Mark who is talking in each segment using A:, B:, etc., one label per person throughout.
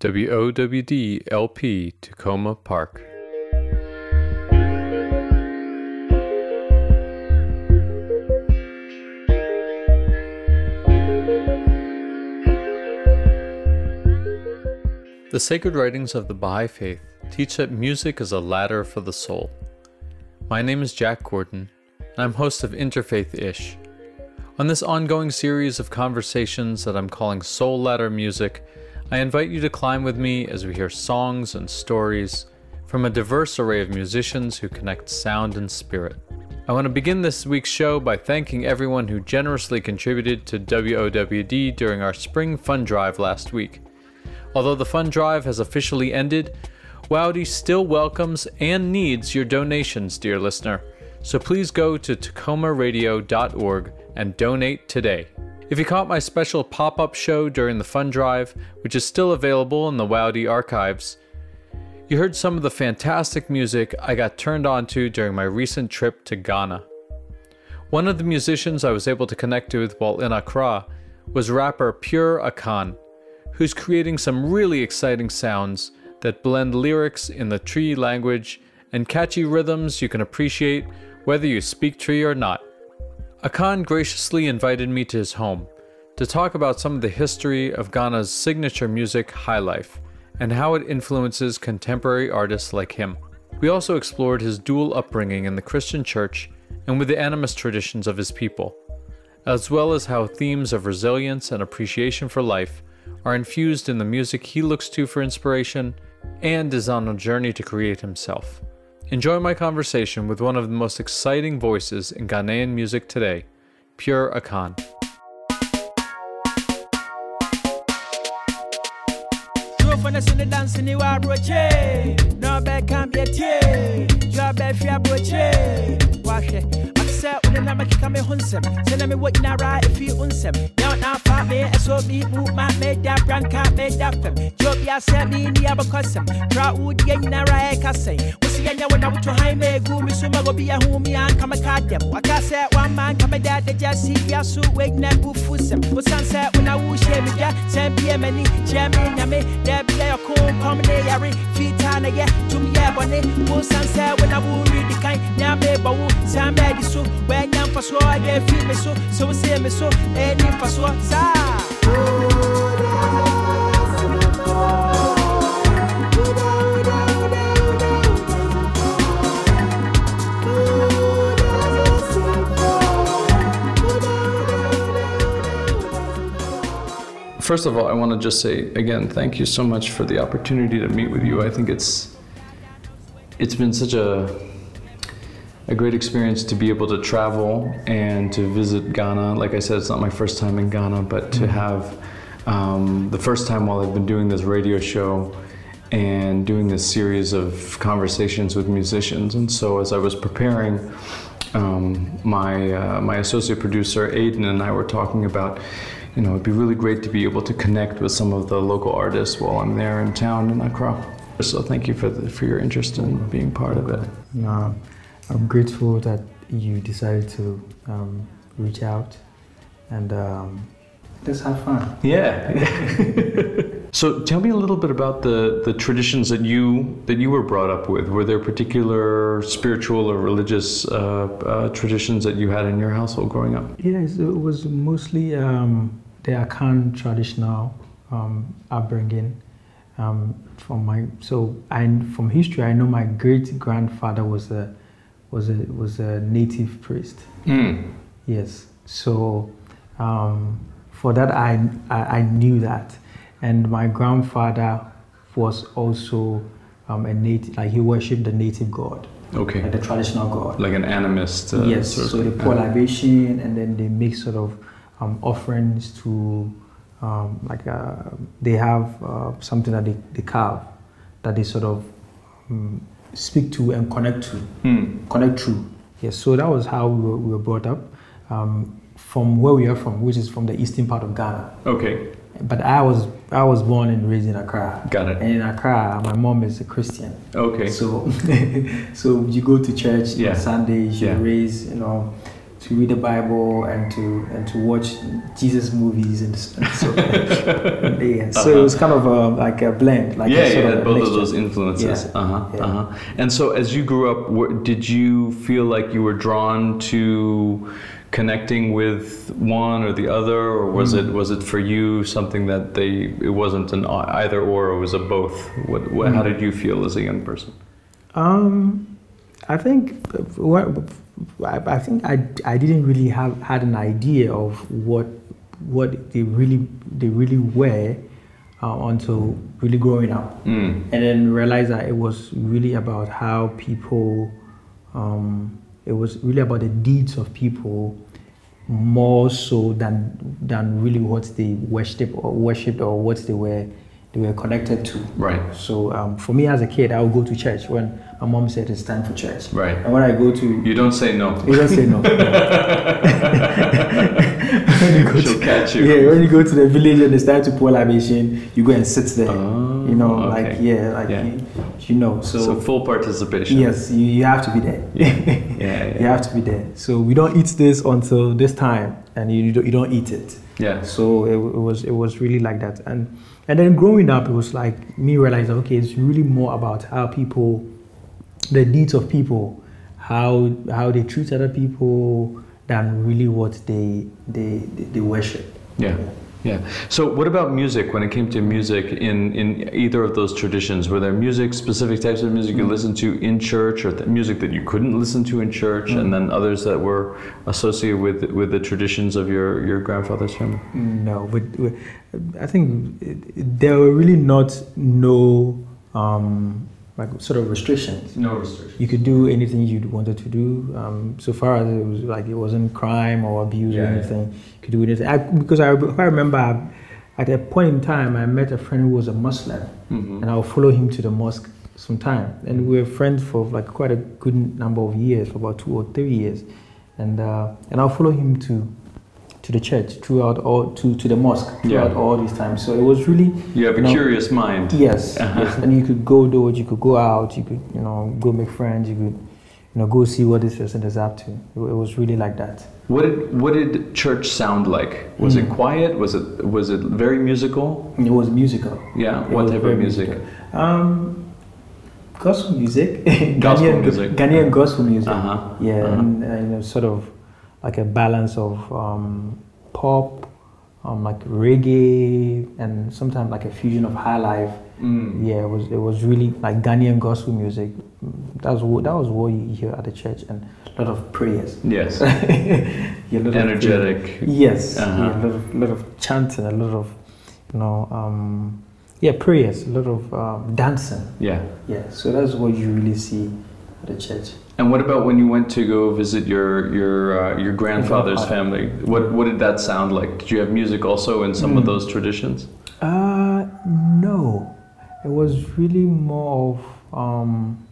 A: WOWD LP Takoma Park. The sacred writings of the Baha'i Faith teach that music is a ladder for the soul. My name is Jack Gordon, and I'm host of Interfaith Ish. On this ongoing series of conversations that I'm calling Soul Ladder Music, I invite you to climb with me as we hear songs and stories from a diverse array of musicians who connect sound and spirit. I want to begin this week's show by thanking everyone who generously contributed to WOWD during our spring fund drive last week. Although the fund drive has officially ended, WOWD still welcomes and needs your donations, dear listener. So please go to takomaradio.org and donate today. If you caught my special pop up show during the fund drive, which is still available in the WOWD archives, you heard some of the fantastic music I got turned on to during my recent trip to Ghana. One of the musicians I was able to connect with while in Accra was rapper Pure Akan, who's creating some really exciting sounds that blend lyrics in the Twi language and catchy rhythms you can appreciate whether you speak Twi or not. Akan graciously invited me to his home to talk about some of the history of Ghana's signature music, High Life, and how it influences contemporary artists like him. We also explored his dual upbringing in the Christian church and with the animist traditions of his people, as well as how themes of resilience and appreciation for life are infused in the music he looks to for inspiration and is on a journey to create himself. Enjoy my conversation with one of the most exciting voices in Ghanaian music today, Pure Akan.
B: Na mewɔ nyinara ɛfi wo nsɛm nyɛ ɔnafa me ɛsɛ bi mu ma meda branka meda fam gye obia sɛ menni abɛkɔsɛm pra wodeɛ nyinara ɛka sɛn wosi yɛnyɛ wo na woto han ma ɛgu me so ma obi ɛho me anka meka dɛm waka sɛ wama nka meda adagya si bia so woagyina bufu sɛm wosan sɛ wona wohyɛ me dwa sɛn bia m'ani kyerɛ me nyame da bia yɛko nkɔm ne yare fitaa na yɛ tum yɛ bɔne wosan sɛ wona woredi kan nyame bɔ wo san bɛadi so me so sɛ wosie me so mfasoɔ saa
A: First of all, I want to just say again, thank you so much for the opportunity to meet with you. I think it's it's been such a a great experience to be able to travel and to visit Ghana. Like I said, it's not my first time in Ghana, but to mm-hmm. have um, the first time while I've been doing this radio show and doing this series of conversations with musicians. And so as I was preparing, um, my uh, my associate producer Aiden and I were talking about, you know, it'd be really great to be able to connect with some of the local artists while I'm there in town in Accra. So thank you for the, for your interest in being part of it.
C: No. I'm grateful that you decided to um, reach out and um, just have fun.
A: Yeah. so tell me a little bit about the, the traditions that you that you were brought up with. Were there particular spiritual or religious uh, uh, traditions that you had in your household growing up?
C: Yes, it was mostly um, the Akan traditional um, upbringing. Um, from my so I from history I know my great grandfather was a was a was a native priest. Mm. Yes. So um, for that, I, I, I knew that, and my grandfather was also um, a native. Like he worshipped the native god.
A: Okay.
C: Like the traditional god.
A: Like an animist.
C: Uh, yes. Sort so they pour libation, and then they make sort of um, offerings to. Um, like uh, they have uh, something that they, they carve that they sort of um, speak to and connect to, mm. connect through. Yes, so that was how we were, we were brought up um, from where we are from, which is from the eastern part of Ghana.
A: Okay.
C: But I was I was born and raised in Accra.
A: Got it.
C: And in Accra, my mom is a Christian.
A: Okay.
C: So so you go to church yeah. on Sundays, you yeah. raise, you know, to read the Bible and to and to watch Jesus movies and, and so yeah. So it was kind of a, like a blend, like
A: yeah, you
C: of
A: both of those influences.
C: Yeah,
A: Uh huh.
C: yeah.
A: Uh huh. And so, as you grew up, did you feel like you were drawn to connecting with one or the other, or was
C: Mm.
A: it was it for you something that they it wasn't an either or, it was a both? What, what how
C: Mm.
A: did you feel as a young person?
C: Um, I think uh, what I I think I, I didn't really have had an idea of what what they really they really were uh, until really growing up,
A: Mm.
C: and then realized that it was really about how people. Um, it was really about the deeds of people more so than than really what they worshipped or worshipped or what they were they were connected to.
A: Right.
C: So um, for me as a kid, I would go to church when my mom said it's time for church.
A: Right.
C: And when I go to,
A: You don't say no.
C: you don't say no. when you go
A: She'll
C: to,
A: catch you.
C: Yeah, when you go to the village and it's time to pour libation, you go and sit there.
A: Oh,
C: you know,
A: okay.
C: like yeah, like
A: Yeah.
C: You, you know. So,
A: So full participation.
C: yes, you, you have to be there.
A: Yeah. Yeah.
C: you have to be there. So we don't eat this until this time, and you don't, you don't eat it.
A: yeah.
C: So it, it was it was really like that, and and then growing up, it was like me realizing, okay, it's really more about how people, the deeds of people, how how they treat other people, than really what they they, they worship.
A: Yeah, yeah. So, what about music? When it came to music, in in either of those traditions, were there music, specific types of music you listened to in church, or th- music that you couldn't listen to in church, and then others that were associated with with the traditions of your your grandfather's family?
C: No, but uh, I think there were really not no um, like sort of restrictions.
A: No restrictions.
C: you could do anything you wanted to do. Um, so far as it was like it wasn't crime or abuse
A: Yeah,
C: or
A: yeah.
C: anything, you could do anything. I, because I, I remember, I, at a point in time, I met a friend who was a Muslim,
A: hmm
C: and I would follow him to the mosque sometime, and we were friends for like quite a good number of years, for about two or three years, and uh, and I'll follow him to. To the church throughout all to, to the mosque throughout
A: Yeah.
C: all these times. So it was really
A: You have a
C: No.
A: curious mind.
C: Yes,
A: Uh-huh.
C: yes. And you could go do it, you could go out, you could, you know, go make friends, you could, you know, go see what this person is up to. It, it was really like that.
A: What did what did church sound like? Was it
C: Mm.
A: quiet? Was it was it very musical?
C: It was musical.
A: Yeah.
C: It
A: What type of music?
C: Um, gospel music.
A: Gospel
C: Ghanaian,
A: music.
C: Ghanaian gospel music.
A: Uh huh.
C: Yeah,
A: Uh-huh.
C: and uh, you know, sort of like a balance of um, pop, um, like reggae, and sometimes like a fusion of high life.
A: Mm.
C: Yeah, it was it was really like Ghanaian gospel music. That was what that was what you hear at the church, and a lot of prayers.
A: Yes.
C: Yeah, of
A: Energetic.
C: prayers. Yes,
A: Uh-huh.
C: yeah, a lot of lot of chanting, a lot of you know, um, yeah, prayers, a lot of um, dancing.
A: Yeah.
C: Yeah, so that's what you really see at the church.
A: And what about when you went to go visit your your uh, your grandfather's family? What what did that sound like? Did you have music also in some of
C: Mm.
A: those traditions?
C: Uh, no, it was really more of um.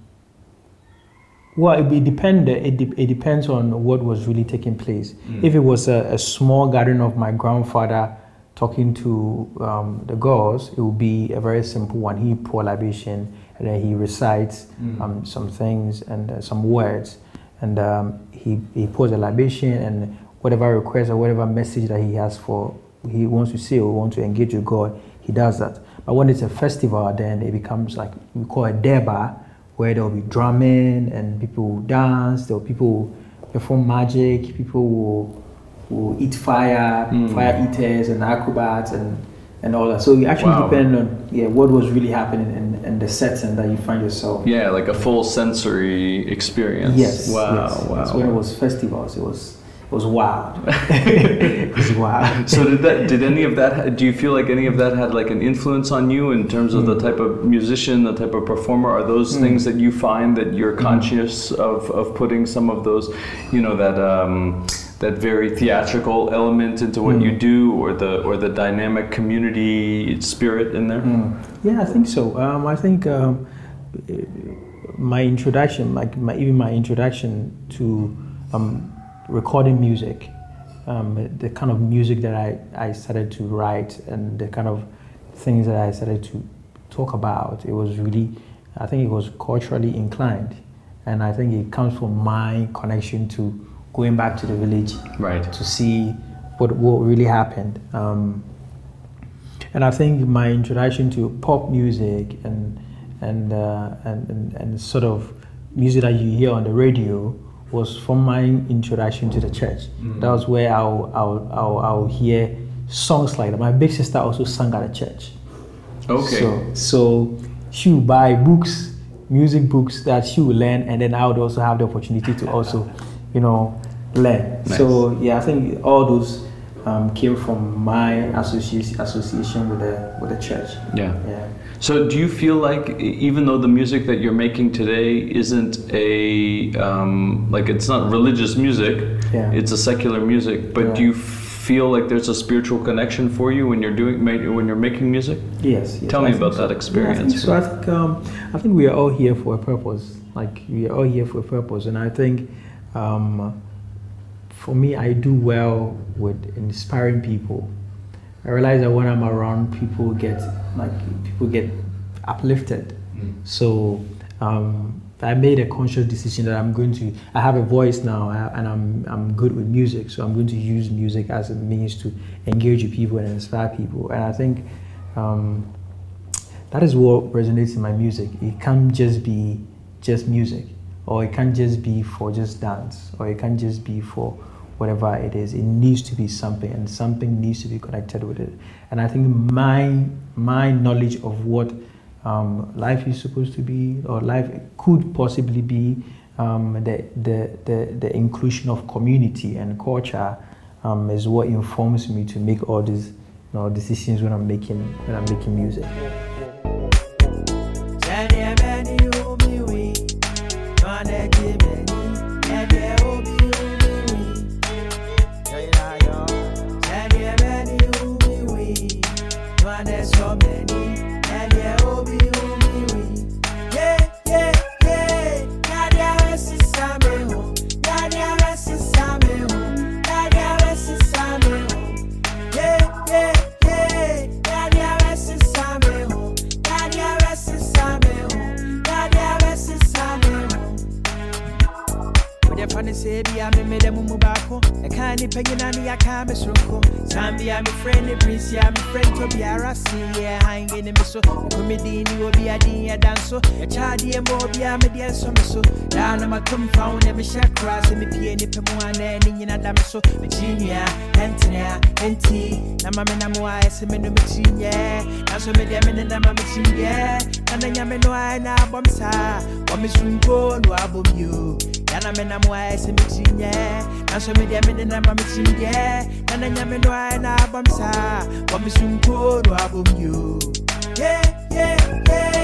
C: Well, it, it depended. It, de- it depends on what was really taking place. If it was a, a small gathering of my grandfather talking to um, the girls, it would be a very simple one. He pour libation and then he recites um, some things and uh, some words, and um, he he pours a libation and whatever request or whatever message that he has for he wants to say or want to engage with God, he does that. But when it's a festival, then it becomes like we call it deba, where there will be drumming and people will dance, there will people will perform magic, people will, will eat fire,
A: Mm.
C: fire eaters and acrobats and, and all that. So you actually
A: Wow.
C: depends on yeah what was really happening in, in the setting that you find yourself.
A: Yeah, like a full sensory experience.
C: Yes.
A: Wow.
C: yes,
A: wow.
C: yes. When it was festivals, it was it was wild. it was wild.
A: so did that? Did any of that? Do you feel like any of that had like an influence on you in terms of
C: Mm.
A: the type of musician, the type of performer? Are those things that you find that you're conscious of of putting some of those, you know, that um, that very theatrical element into what
C: Mm.
A: you do, or the or the dynamic community spirit in there?
C: Mm. Yeah, I think so. Um, I think um, my introduction, like my, even my introduction to um, recording music, um, the kind of music that I, I started to write and the kind of things that I started to talk about, it was really, I think it was culturally inclined. And I think it comes from my connection to going back to the village
A: Right.
C: to see what what really happened. Um, and I think my introduction to pop music and and, uh, and and and sort of music that you hear on the radio was from my introduction to the church. That was where I'll, I'll, I'll, I'll hear songs like that. My big sister also sang at the church.
A: Okay.
C: So, so she would buy books, music books that she would learn, and then I would also have the opportunity to also, you know, learn.
A: Nice.
C: So yeah, I think all those um, came from my association association with the with the church.
A: yeah.
C: Yeah.
A: So, do you feel like even though the music that you're making today isn't a um, like it's not religious music,
C: Yeah.
A: it's a secular music, but do you feel like there's a spiritual connection for you when you're doing when you're making music?
C: Yes. yes
A: Tell
C: I
A: me about
C: so.
A: that experience.
C: Yeah, I think so I think um, I think we are all here for a purpose. Like we are all here for a purpose, and I think um, for me, I do well with inspiring people. I realize that when I'm around, people get like people get uplifted. So um, I made a conscious decision that I'm going to. I have a voice now, and I'm I'm good with music. So I'm going to use music as a means to engage with people and inspire people. And I think um, that is what resonates in my music. It can't just be just music, or it can't just be for just dance, or it can't just be for whatever it is. It needs to be something, and something needs to be connected with it. And I think my my knowledge of what um, life is supposed to be, or life could possibly be, um, the, the the the inclusion of community and culture um, is what informs me to make all these you know, decisions when I'm making when I'm making music.
B: The prince friend to be a rasi yeah hang in me so. Come di ni obi a din ya danso. Ya chadi e mo bi a me di so so. Na ma come found me share cross da me so. Na ma me na mo a se me no me chinya. Na so me dia me na ma me chinya. Na na nya me no a na bom sa. Bom me sunko no abom you. Yana me na mwa ese mi chinye Na so me dia me na ma mi chinye Na na nya me no ai na bam sa Wa mi abom you Yeah, yeah, yeah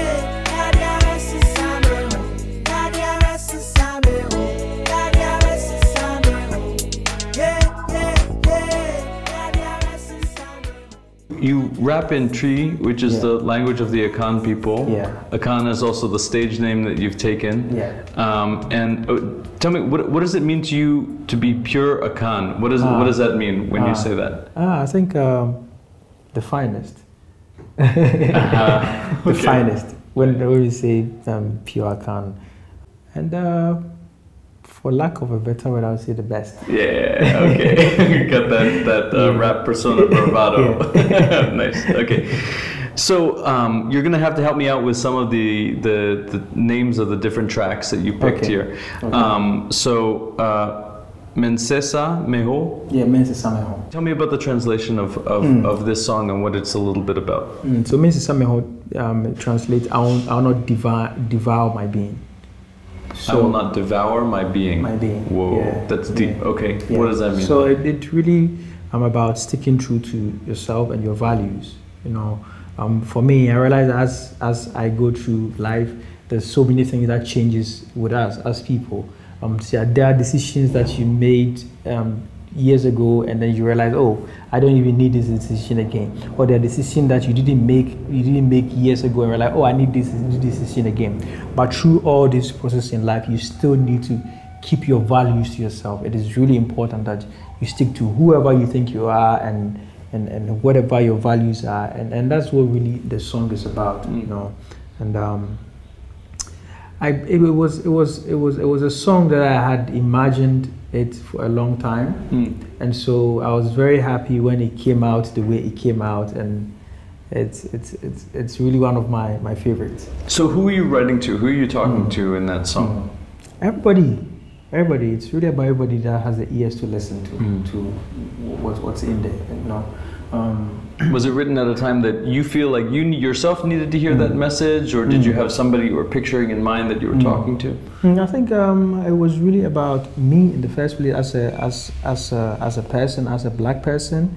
A: You rap in Twi, which is
C: Yeah.
A: the language of the Akan people.
C: Yeah.
A: Akan is also the stage name that you've taken.
C: Yeah.
A: Um, and uh, tell me, what, what does it mean to you to be pure Akan? What does
C: Ah.
A: what does that mean when you
C: Ah.
A: say that?
C: Ah, I think um, the finest.
A: Uh,
C: the
A: okay.
C: finest. When, when we say um, pure can, and uh, for lack of a better word, I would say the best.
A: Yeah, okay. Got that that uh, rap persona bravado. nice. Okay. So um, you're gonna have to help me out with some of the, the the names of the different tracks that you picked
C: Okay.
A: here.
C: Okay.
A: Um, so uh, Mensesa Me Ho.
C: Yeah, Mensesa Me Ho.
A: Tell me about the translation of, of,
C: Mm.
A: of this song and what it's a little bit about.
C: Mm, so Mensa Sameho um, translates, I will, I will not devour, devour my being.
A: I will not devour my being.
C: My being,
A: Whoa,
C: yeah,
A: that's deep.
C: yeah.
A: Okay,
C: Yeah.
A: what does that mean?
C: So it, it really um, about sticking true to yourself and your values. You know, um, for me, I realize as as I go through life, there's so many things that changes with us as people. Um, so there are decisions that you made um, years ago, and then you realize, oh, I don't even need this decision again. Or the decision that you didn't make you didn't make years ago, and you're like, oh, I need this this decision again. But through all this process in life, you still need to keep your values to yourself. It is really important that you stick to whoever you think you are and and, and whatever your values are. And, and that's what really the song is about, you know. And um, I it was it was it was it was a song that I had imagined it for a long time,
A: Mm.
C: and so I was very happy when it came out the way it came out, and it's it's it's it's really one of my my favorites.
A: So who are you writing to? Who are you talking
C: Mm.
A: to in that song?
C: Everybody, everybody. It's really about everybody that has the ears to listen to
A: Mm.
C: to what, what's in there. You know, um,
A: Was it written at a time that you feel like you yourself needed to hear that
C: Mm.
A: message, or did you
C: Mm.
A: have somebody you were picturing in mind that you were
C: Mm.
A: talking to?
C: Mm, I think um, it was really about me in the first place as a as as a, as a person, as a black person,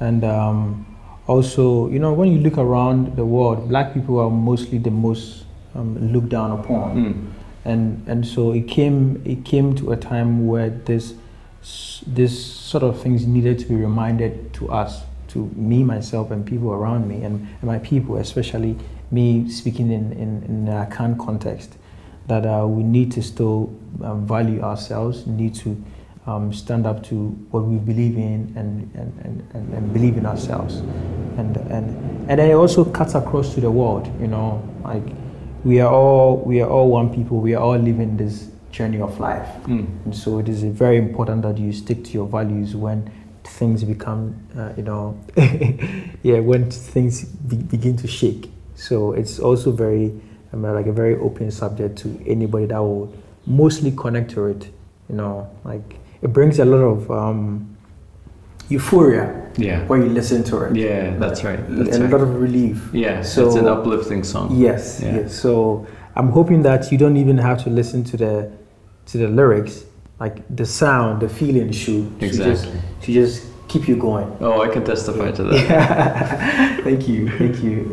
C: and um, also you know when you look around the world, black people are mostly the most um, looked down upon,
A: Mm.
C: and and so it came it came to a time where this this sort of things needed to be reminded to us, to me myself and people around me, and, and my people, especially me speaking in in, in a Akan context that uh, we need to still um, value ourselves, need to um, stand up to what we believe in and, and, and, and, and believe in ourselves. And, and, and then it also cuts across to the world, you know, like we are all, we are all one people, we are all living this journey of life.
A: Mm.
C: And so it is very important that you stick to your values when things become, uh, you know, yeah, when things be, begin to shake. So it's also very, um, like a very open subject to anybody that will mostly connect to it. You know, like it brings a lot of um, euphoria
A: Yeah.
C: when you listen to it.
A: Yeah, that's right. That's
C: and a
A: right.
C: lot of relief.
A: Yeah,
C: So-
A: it's an uplifting song.
C: Yes,
A: Yeah.
C: yes. So I'm hoping that you don't even have to listen to the to the lyrics. Like the sound, the feeling should, should just
A: Exactly.
C: should just keep you going.
A: Oh, I can testify to that.
C: thank you, thank you.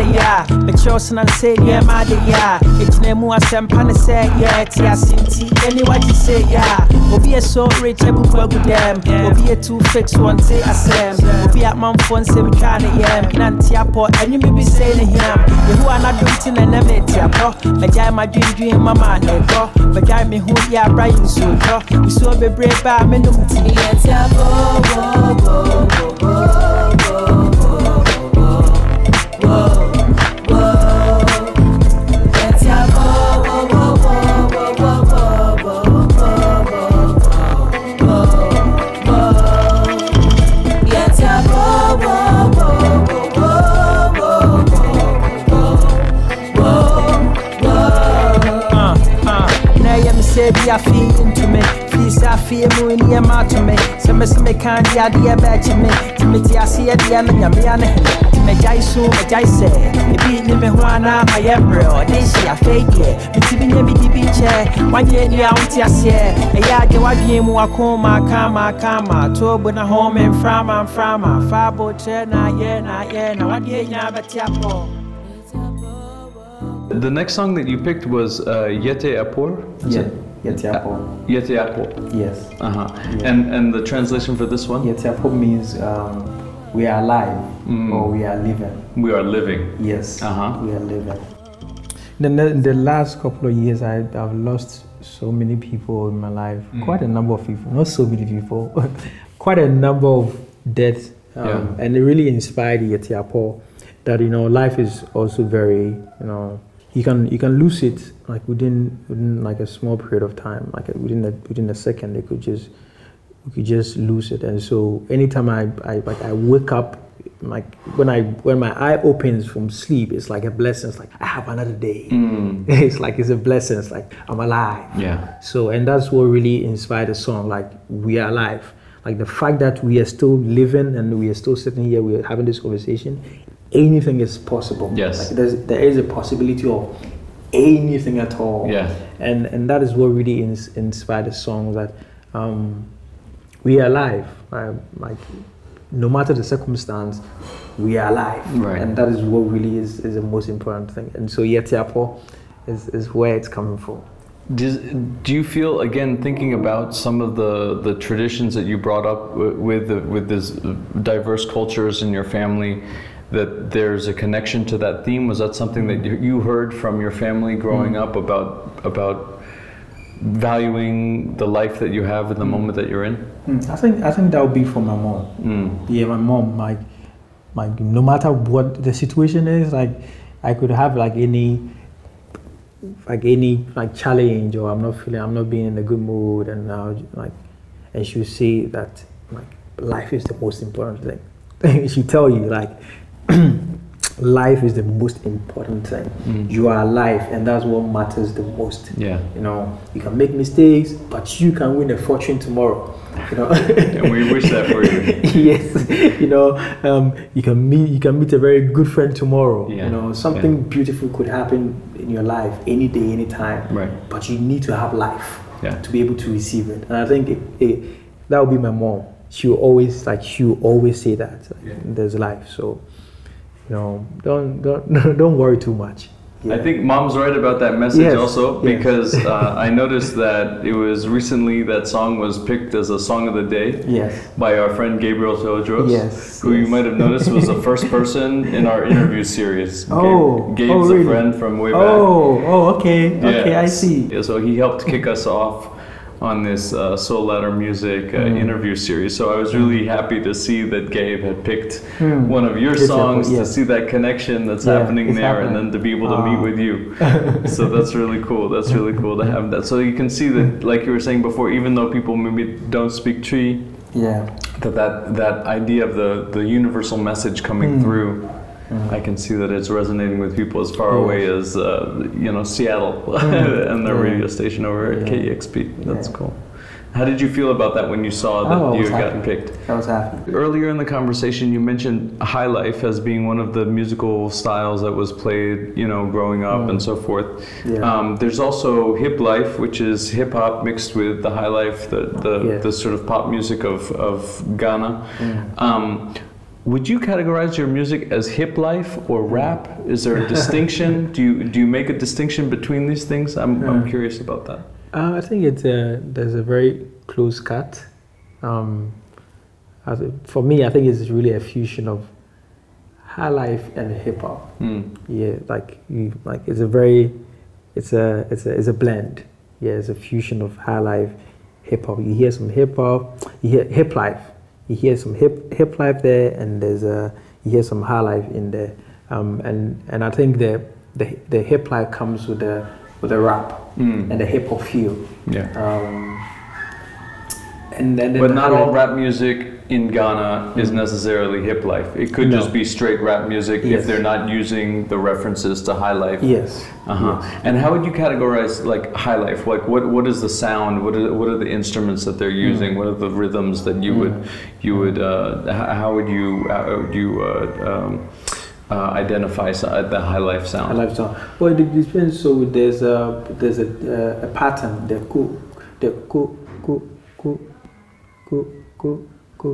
B: Yɛ a mekyerɛw sena sɛ nneɛma de yɛ a ɛgyina mu asɛmpa ne sɛ yɛ te ase nti ɛni wagye sɛ yɛ a obi yɛ so rich abubu agu dɛm obi yɛ too fix wɔnte asɛm obi a manfoɔ nsɛm twa ne yɛm na nte apɔ ɛnwome bi sei ne hiam yehowa n'adom nti na ɛnɛ mete apɔ magyae madwendwen mama ne ɛdɔ magyae me ho yɛ abra yi nsuotɔ nsuo bebree ba a menom nti uh, ɛyɛ me. Sɛ bi afei ntome fii sɛ afei mu nneɛma ato me. Sɛ me se meka de adeɛ bɛakye me nti mete aseɛ deɛ no nyamea ne hene nti magyae so magyae sɛ ebi ne me ho anaa mayɛ mmerɛ ɔde hye afei deɛ meti bi nyɛ mede bi kyɛ wanyɛ ni a wonte aseɛ ɛyɛ ade wadwen mu wako maaka maaka ma tobo na ho memframa mframa fa bokyerɛ na ayɛ na ayɛ na wadeɛ nya bɛte apɔ
A: The next song that you picked was uh, Yete Apor? Is
C: yeah,
A: it?
C: Yete Apor.
A: Yete Apor.
C: Yes.
A: Uh-huh. And and the translation for this one?
C: Yete Apor means um, we are alive
A: Mm.
C: or we are living.
A: We are living.
C: Yes,
A: Uh-huh.
C: we are living. In the, in the last couple of years, I, I've lost so many people in my life.
A: Mm.
C: Quite a number of people, not so many people, quite a number of deaths. Um,
A: Yeah.
C: And it really inspired Yete Apor that, you know, life is also very, you know, you can you can lose it like within within like a small period of time, like within a within a second, it could just we could just lose it. And so anytime I, I like I wake up, like when I when my eye opens from sleep, it's like a blessing. It's like I have another day.
A: Mm.
C: It's like it's a blessing. It's like I'm alive.
A: Yeah.
C: So and that's what really inspired the song. Like we are alive. Like the fact that we are still living and we are still sitting here, we are having this conversation. Anything is possible.
A: Yes.
C: Like there's, there is a possibility of anything at all.
A: Yeah.
C: And and that is what really ins- inspired the song. That um, we are alive. Uh, like no matter the circumstance, we are alive.
A: Right.
C: And that is what really is, is the most important thing. And so Yete Apor is, is where it's coming from.
A: Does, do you feel again thinking about some of the, the traditions that you brought up with with this diverse cultures in your family that there's a connection to that theme was that something that you, heard from your family growing up about about valuing the life that you have in the moment that you're in
C: Mm, I think I think that would be for my mom.
A: mm.
C: Yeah, my mom, like, like no matter what the situation is, like, I could have like any, like any like challenge, or I'm not feeling, I'm not being in a good mood, and now like, and she'll say that like life is the most important thing. she'll tell you like, life is the most important thing.
A: Mm.
C: You are alive, and that's what matters the most.
A: yeah
C: You know, you can make mistakes, but you can win a fortune tomorrow. You know.
A: and we wish that for you
C: yes, you know, um, you can meet you can meet a very good friend tomorrow.
A: Yeah,
C: You know, something beautiful could happen in your life any day, any time.
A: right
C: But you need to have life
A: yeah
C: to be able to receive it. And I think it, it, that would be my mom. She always like she will always say that like,
A: Yeah.
C: there's life. So, you know, don't don't don't worry too much.
A: I think mom's right about that message
C: Yes,
A: also
C: yes.
A: because uh, I noticed that it was recently that song was picked as a song of the day
C: Yes.
A: by our friend Gabriel Teodros,
C: Yes,
A: who you might have noticed was the first person in our interview series. Gabe-
C: Oh,
A: Gabe's
C: oh,
A: a
C: really?
A: friend from way back.
C: Oh, oh, okay, okay, I see.
A: Yeah, so he helped kick us off on this uh, Soul Ladder Music uh,
C: Mm.
A: interview series. So I was really happy to see that Gabe had picked
C: Hmm.
A: one of your
C: Good
A: songs
C: example,
A: to see that connection that's
C: Yeah,
A: happening
C: it's
A: there and then to be able to meet
C: Ah.
A: with you. so that's really cool. That's really cool to have that. So you can see that, like you were saying before, even though people maybe don't speak Twi,
C: Yeah.
A: that that, that idea of the, the universal message coming
C: Mm.
A: through, I can see that it's resonating with people as far away as uh, you know Seattle
C: Mm.
A: and the
C: Yeah.
A: radio station over at. KEXP. That's cool. How did you feel about that when you saw that
C: Oh,
A: you had gotten picked?
C: I was happy.
A: Earlier in the conversation, you mentioned high life as being one of the musical styles that was played, you know, growing up
C: Mm.
A: and so forth.
C: Yeah.
A: Um, there's also hip life, which is hip hop mixed with the high life, the the,
C: Yeah.
A: the sort of pop music of of Ghana.
C: Mm.
A: Um, would you categorize your music as hip life or rap? Is there a distinction? do you do you make a distinction between these things? I'm, I'm curious about that.
C: Uh, I think it's a, there's a very close cut. Um, for me, I think it's really a fusion of high life and hip hop.
A: Mm.
C: Yeah, like you, like it's a very, it's a, it's a, it's a blend. Yeah, it's a fusion of high life, hip hop. You hear some hip hop, you hear hip life. You hear some hip hip life there, and there's a, you hear some high life in there. Um, and and I think the the the hip life comes with the with the rap
A: Mm.
C: and the hip hop feel.
A: Yeah.
C: Um, and then,
A: But not all rap music in Ghana is necessarily hip life. It could
C: No.
A: just be straight rap music if they're not using the references to high life.
C: Yes.
A: Uh-huh.
C: yes.
A: And how would you categorize like high life? Like what what is the sound? What are what are the instruments that they're
C: Mm.
A: using? What are the rhythms that you would you would uh, how would you how would you uh, um, uh, identify uh, the high life sound?
C: like song. Well, it depends. So there's a there's a, uh, a pattern. The ko the ko ko ko ko ko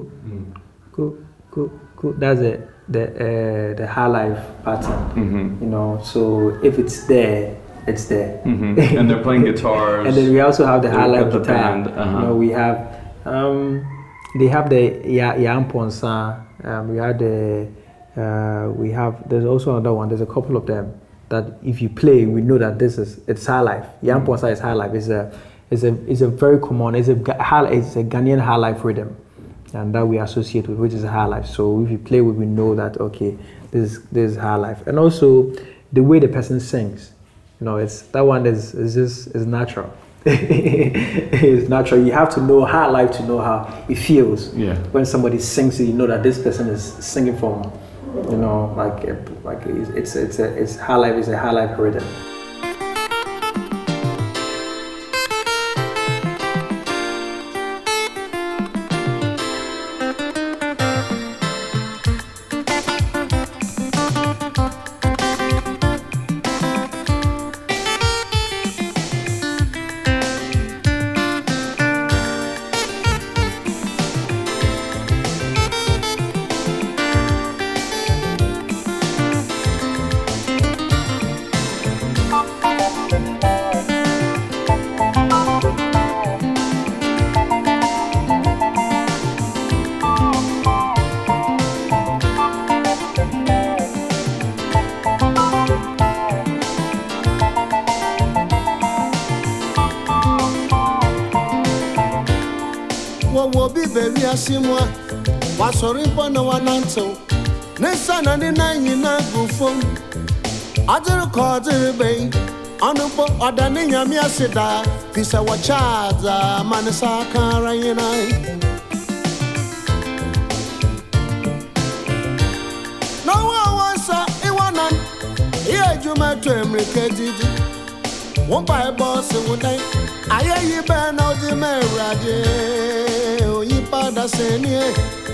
C: ko ko ko. That's the the uh, the high life pattern.
A: hmm
C: You know. So if it's there, it's there.
A: hmm And they're playing guitars.
C: And then we also have the high life guitar.
A: band, uh-huh.
C: You know, we have um, they have the ya yamponsa. Um, we have the uh, we have there's also another one. There's a couple of them that if you play, we know that this is it's high life. Yamponsa is high life. It's a it's a it's a very common. It's a high, it's a Ghanaian high life rhythm, and that we associate with which is high life. So if you play with, we know that okay, this is this is high life, and also the way the person sings. You know, it's that one is is just is natural. it's natural. You have to know how life to know how it feels.
A: Yeah.
C: When somebody sings you know that this person is singing from, you know, like like it's it's it's a it's high life is a high life rhythm.
D: Mpo na wanantew ne nsa na ne nan nyinaa gu fam ɔdere kɔ ɔdere bɛn ɔno mpo ɔda ne nyame ase daa fi sɛ wɔkyɛ adza ma ne sa ka ara nyinaa na wo a wɔnsa iwɔ nam yɛ adwuma to mmirika didi wo baebɔ se wo dan ayɛ yi bɛɛ na wode ma awurade onyimpa da sɛnie wɔwɔ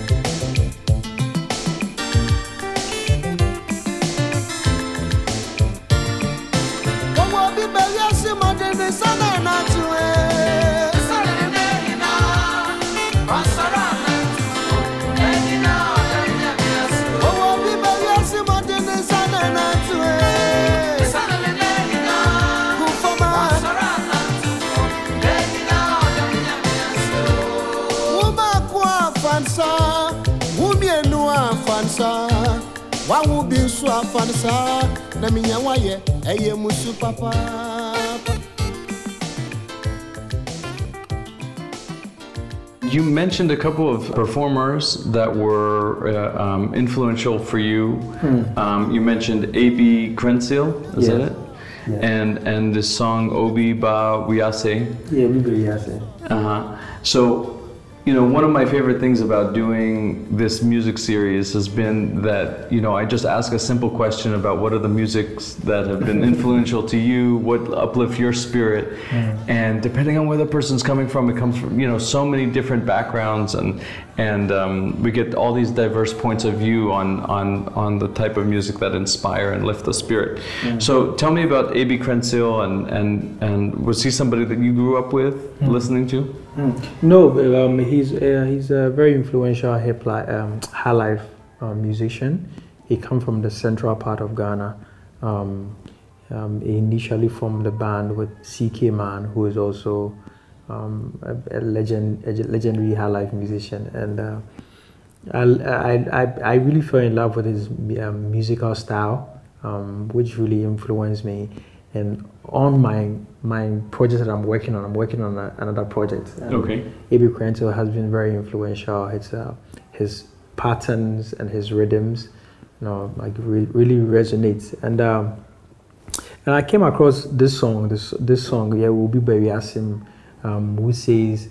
D: afansa wawo bi nso afansa na menya wayɛ ɛyɛ musu papaapa
A: You mentioned a couple of performers that were uh, um, influential for you. Um, you mentioned A.B. Crentsil, is that it?
C: Yeah.
A: And and this song Obi Baa Wiase.
C: Yeah, we very yes.
A: Uh-huh. So, you know, one of my favorite things about doing this music series has been that, you know, I just ask a simple question about what are the musics that have been influential to you, what uplift your spirit. Mm. And depending on where the person's coming from, it comes from, you know, so many different backgrounds and and um, we get all these diverse points of view on, on, on the type of music that inspire and lift the spirit. Mm. So tell me about A.B. Crentsil and, and, and was he somebody that you grew up with, mm. listening to?
C: No, um, he's uh, he's a very influential hip li- um, high life uh, musician. He come from the central part of Ghana. Um, um, he initially formed the band with CK Mann, who is also um, a, a legend, a legendary high life musician, and uh, I, I, I, really fell in love with his um, musical style, um, which really influenced me. And on my my project that I'm working on, I'm working on a, another project. And
A: Okay.
C: A.B. Crentsil has been very influential. His uh, his patterns and his rhythms, you know, like re- really resonates. And um, and I came across this song, this this song, yeah, will be Baby Asim, um, who says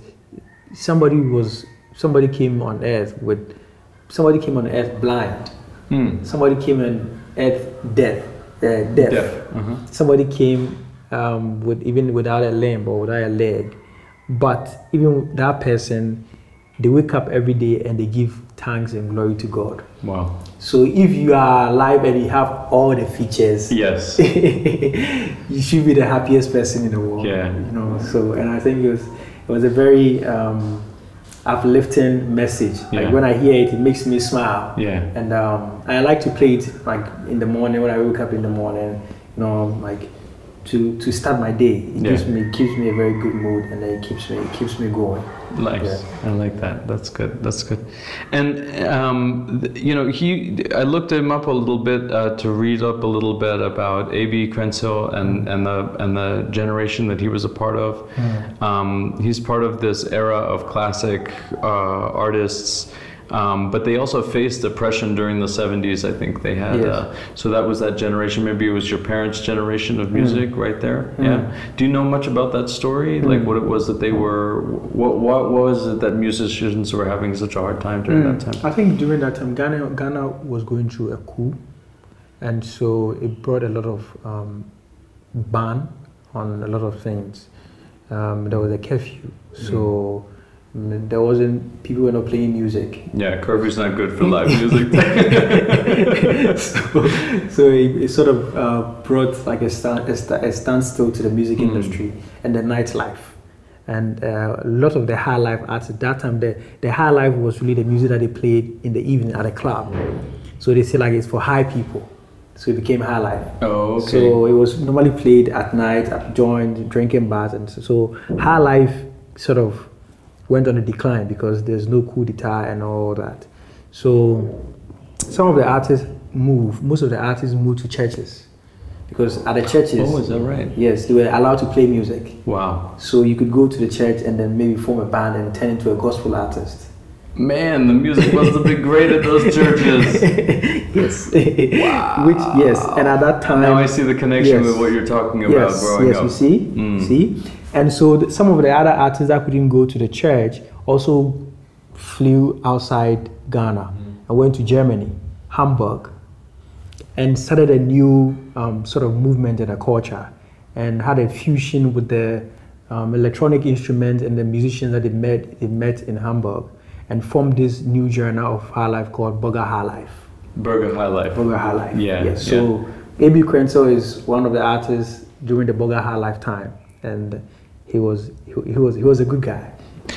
C: somebody was somebody came on earth with somebody came on earth blind,
A: Hmm.
C: somebody came on earth deaf, uh, deaf.
A: Deaf. Uh-huh.
C: Somebody came um, with even without a limb or without a leg, but even that person, they wake up every day and they give thanks and glory to God.
A: Wow.
C: So if you are alive and you have all the features,
A: Yes.
C: you should be the happiest person in the world.
A: Yeah.
C: You know. So and I think it was it was a very um, uplifting message.
A: Yeah.
C: Like when I hear it, it makes me smile.
A: Yeah.
C: And um, I like to play it like in the morning when I wake up in the morning. You know, like to to start my day. It
A: Yeah.
C: gives me keeps me a very good mood and then it keeps me it keeps me going.
A: Nice.
C: Yeah.
A: I like that. That's good. That's good. And um, you know, he. I looked him up a little bit uh, to read up a little bit about A.B. Crentsil and and the and the generation that he was a part of. Um, he's part of this era of classic uh, artists. Um, but they also faced depression during the 70s. I think they had.
C: Yes.
A: Uh, so that was that generation. Maybe it was your parents' generation of music, right there. Yeah. Do you know much about that story? Like what it was that they were. What what was it that musicians were having such a hard time during that time?
C: I think during that time, Ghana, Ghana was going through a coup, and so it brought a lot of um, ban on a lot of things. Um, there was a curfew, so mm, there wasn't people were not playing music.
A: Yeah, curfew's not good for live music.
C: so, so it, it sort of uh, brought like a, stand, a, sta- a standstill to the music
A: Mm.
C: industry and the nightlife. And uh, a lot of the high life at that time, the, the high life was really the music that they played in the evening at a club. So they say like it's for high people. So it became high life.
A: oh, okay.
C: So it was normally played at night at joints, drinking bars, and so, so high life sort of went on a decline because there's no coup d'etat and all that. So some of the artists move. Most of the artists move to churches because at the churches,
A: oh, is that right?
C: yes, they were allowed to play music.
A: Wow.
C: So you could go to the church and then maybe form a band and turn into a gospel artist.
A: Man, the music must have been great at those churches.
C: yes. Wow. Which yes, and at that time.
A: Now I see the connection
C: Yes.
A: with what you're talking about
C: yes,
A: growing
C: yes,
A: up.
C: you see,
A: Mm.
C: see, and so th- some of the other artists that couldn't go to the church also flew outside Ghana
A: Mm.
C: and went to Germany, Hamburg, and started a new um, sort of movement and a culture, and had a fusion with the um, electronic instruments and the musicians that they met they met in Hamburg, and formed this new genre of high life called Burger High Life.
A: Burger High Life.
C: Burger High Life.
A: Yeah,
C: Yes. So A.B. Crentsil is one of the artists during the Burger High Life time, and he was he, he was he was a good guy.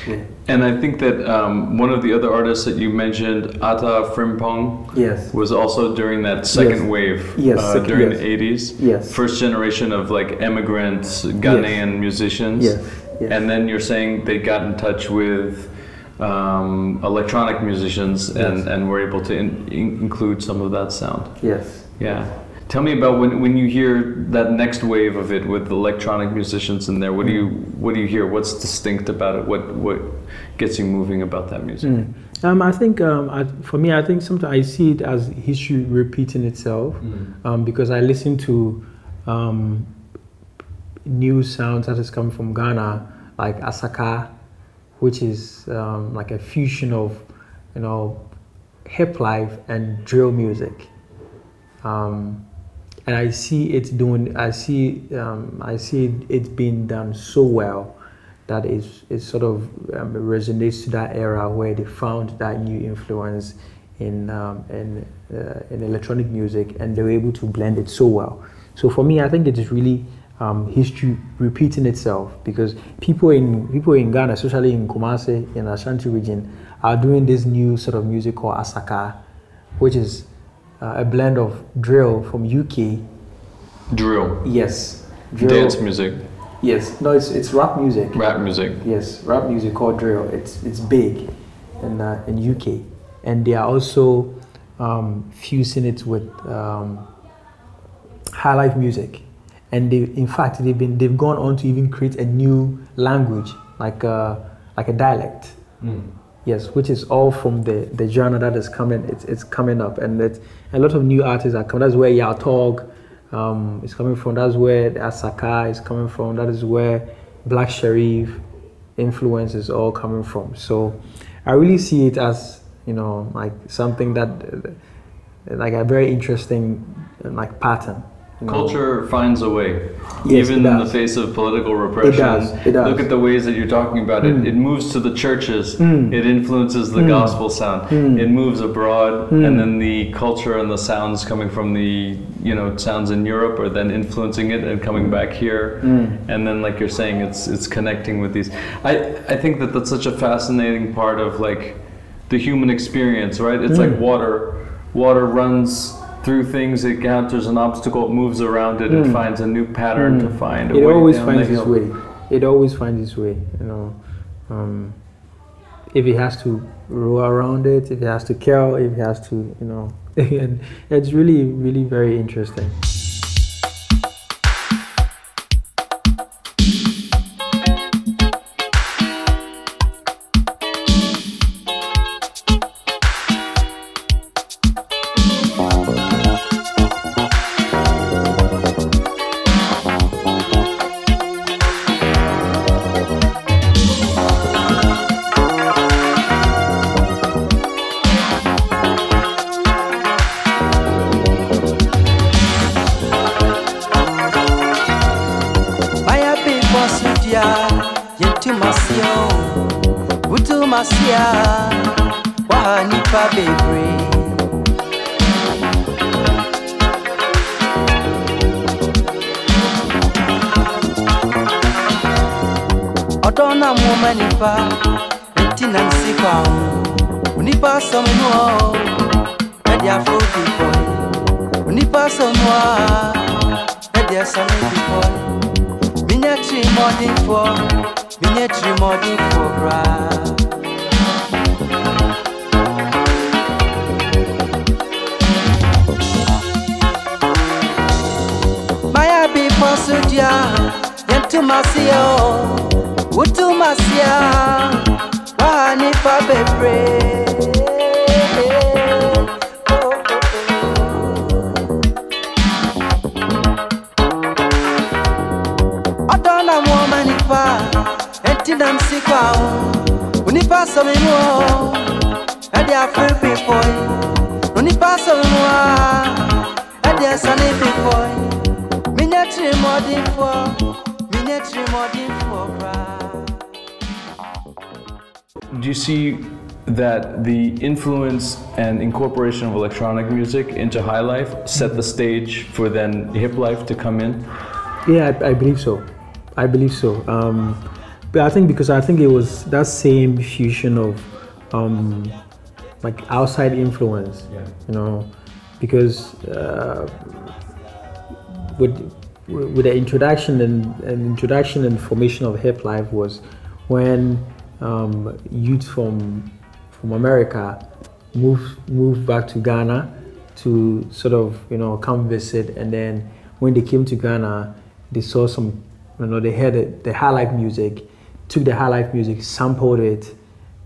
C: Yeah.
A: And I think that um, one of the other artists that you mentioned, Atta Frimpong,
C: Yes.
A: was also during that second
C: Yes.
A: wave
C: Yes,
A: uh,
C: sec-
A: during
C: yes.
A: the 80s.
C: Yes.
A: First generation of like immigrant Ghanaian musicians.
C: Yes.
A: And then you're saying they got in touch with um, electronic musicians and, and were able to in, in- include some of that sound.
C: Yes.
A: Yeah. Tell me about when, when you hear that next wave of it with electronic musicians in there. What do you what do you hear? What's distinct about it? What what gets you moving about that music?
C: Mm. Um, I think um, I, for me, I think sometimes I see it as history repeating itself um, because I listen to um, new sounds that is coming from Ghana, like Asakaa, which is um, like a fusion of you know hip life and drill music. Um, and I see it doing. I see. Um, I see it being done so well that is it sort of um, resonates to that era where they found that new influence in um, in uh, in electronic music and they were able to blend it so well. So for me, I think it is really um, history repeating itself because people in people in Ghana, especially in Kumasi in Ashanti region, are doing this new sort of music called Asakaa, which is a blend of drill from UK.
A: Drill,
C: Yes, drill.
A: dance music,
C: Yes, no, it's it's rap music.
A: rap music.
C: Yes, rap music called drill. It's it's big in uh, in UK, and they are also um, fusing it with um, high life music, and they in fact they've been they've gone on to even create a new language like a like a dialect. Yes, which is all from the the genre that is coming. It's it's coming up, and it, a lot of new artists are coming. That's where Yaw Tog um, is coming from. That's where Asakaa is coming from. That is where Black Sherif influence is all coming from. So I really see it as you know like something that like a very interesting like pattern.
A: Culture finds a way,
C: Yes,
A: even in the face of political repression.
C: does, it does.
A: Look at the ways that you're talking about it.
C: Mm.
A: It moves to the churches.
C: Mm.
A: It influences the
C: Mm.
A: gospel sound.
C: Mm.
A: It moves abroad,
C: Mm.
A: and then the culture and the sounds coming from the you know sounds in Europe are then influencing it and coming back here.
C: Mm.
A: And then, like you're saying, it's it's connecting with these. I I think that that's such a fascinating part of like the human experience, right? It's like
C: Mm.
A: water. Water runs through things. It encounters an obstacle, it moves around it, it
C: Mm.
A: finds a new pattern to
C: Mm.
A: find. a
C: It
A: way
C: always finds its way. It always finds its way. You know, um, if it has to roll around it, if it has to kill, if it has to, you know, and it's really, really very interesting.
B: Maya be bosudia, yentu masio, butu masia, waha nipa bebre. Ọdọ na mwoma nipa, enti na nsi kwa ho. Onipa asọm no ọ, ẹdi afro bi bọ. Onipa asọm no a, ẹdi ẹsọ no bi bọ. Minya trimɔdenfoɔ, minya trimɔdenfoɔ koraa. Maya befɔ so dua, yɛntom aseɛ o, wotom aseɛ a,
E: Wa nipa bebree. Mi mu a, ẹdi ẹsa ni pipọ yi. Mi nye tiri mọdinfọ, mi nye tiri mọdinfọ koraa.
A: Do you see that the influence and incorporation of electronic music into high life set the stage for then hip life to come in?
C: Yeah, I, I believe so. I believe so. Um, but I think because I think it was that same fusion of um, like outside influence, you know, because uh, with with the introduction and, and introduction and formation of hip life was when um, youth from from America moved moved back to Ghana to sort of you know come visit, and then when they came to Ghana, they saw some you know they heard the high life music, took the high life music, sampled it,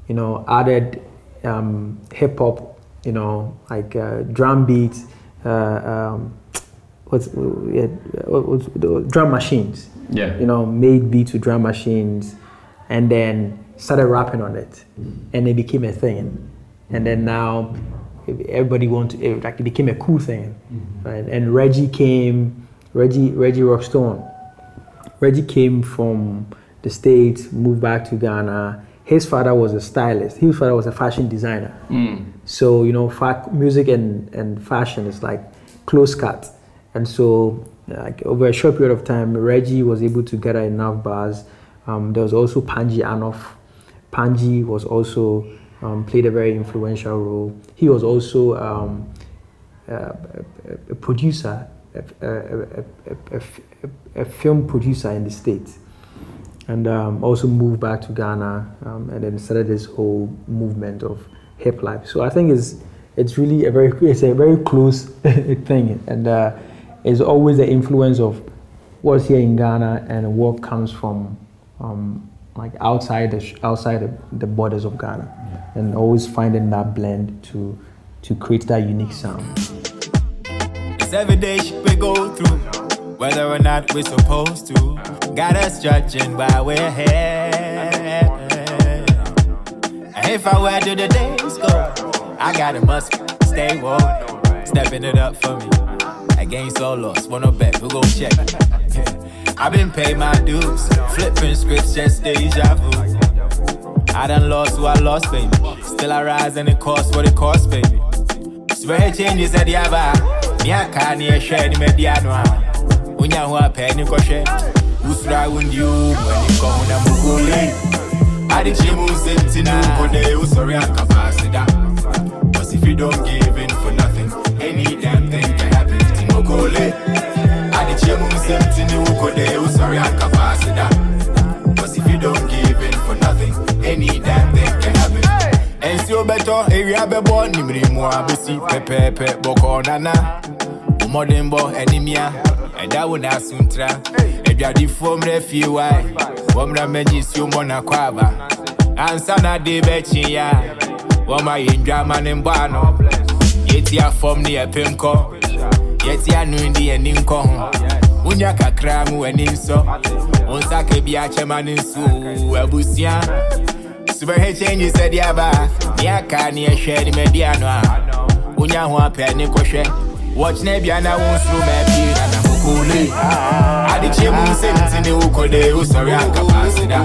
C: you know, added um, hip hop, you know, like uh, drum beats, uh, um, what's yeah, what's drum machines.
A: Yeah.
C: You know, made beats with drum machines, and then started rapping on it, and it became a thing. And then now, everybody want to it, like it became a cool thing, right? And Reggie came, Reggie Reggie Rockstone. Reggie came from the States, moved back to Ghana. His father was a stylist. His father was a fashion designer. So, you know, fa- music and, and fashion is like close cut. And so, like over a short period of time, Reggie was able to gather enough bars. Um, there was also Panji Anoff. Panji was also um, played a very influential role. He was also um, a, a, a producer, a, a, a, a, a, a film producer in the States, and um, also moved back to Ghana um, and then started this whole movement of hip life. So I think it's it's really a very it's a very close thing, and uh, it's always the influence of what's here in Ghana and what comes from um, like outside the outside the, the borders of Ghana, and always finding that blend to to create that unique sound.
F: It's every day shit we go through, whether or not we're supposed to. Got us judging while we're here. If I were to the days go, I gotta must stay woke, stepping it up for me. Against all loss, wanna bet, who gon' check? I've been paid my dues, flipping scripts, just deja vu. I done lost who I lost, baby. Still I rise and it costs what it costs, baby. Swear changes at the aba. Me car near share the mediano. Unya who a penny koshe. Usra wind you when you come on a mugule. Oh, I did chimu sentina kode usori a capacity. Cause if you don't give in for nothing, any damn thing can happen to mugule. Oh, I did chimu sentina kode usori a capacity. Cause if you don't give in for nothing, any damn thing can happen. Nsuo bɛtɔ ewia bɛbɔ nimiri mu abesi pɛpɛɛpɛ bɔkɔ nana mmɔdenbɔ ɛnimia ɛda wo na asuntra aduadifoɔ mmerɛ fie wae wɔmmra mɛgye suo mmɔ nakɔ aba ansa na de bɛkye ya wɔma yɛ ndwama ne mbɔ ano yɛti afɔm ne yɛpem kɔ yɛti ano de yɛni nkɔ ho wonya kakra mu w'ani nsɔ wo nsa ka bi akyɛma ne nso abusua Super head changes said yaba. Yaka ni a share the mediano. Unya ho apɛ ne kɔhwɛ. Watch na bia na won through my pin na na mokole. Ade che mu senti ne ukode o sorry anka pasida.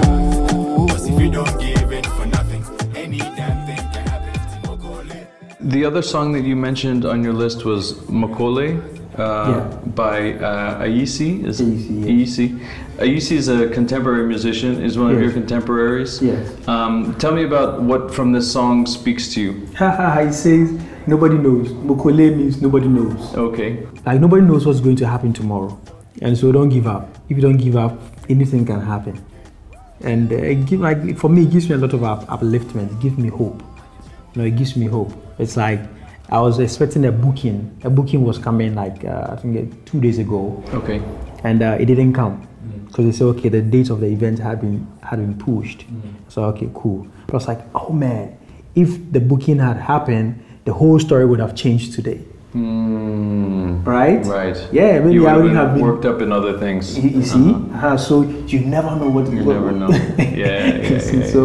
F: Cause if you don't give in for nothing, any damn thing can happen to mokole.
A: The other song that you mentioned on your list was Mokole uh,
C: Yeah.
A: by uh, Ayisi. Is
C: Ayisi, yeah.
A: Ayisi. Ayisi is a contemporary musician. Is one of your contemporaries.
C: Yes.
A: Um, tell me about what from this song speaks to you.
C: He says nobody knows. Mokole means nobody knows.
A: Okay.
C: Like nobody knows what's going to happen tomorrow, and so don't give up. If you don't give up, anything can happen. And uh, it give, like for me, it gives me a lot of up, upliftment. It gives me hope. You know, it gives me hope. It's like I was expecting a booking. A booking was coming like uh, I think uh, two days ago,
A: Okay.
C: and uh, it didn't come because they said okay, the date of the event had been had been pushed. So okay, cool. But I was like, oh man, if the booking had happened, the whole story would have changed today. Right?
A: Hmm. Right.
C: Yeah, maybe
A: you
C: I
A: would
C: wouldn't
A: have
C: been.
A: worked up in other things.
C: You, you see, uh so you never know what
A: You
C: what-
A: never know. Yeah, yeah, yeah,
C: so,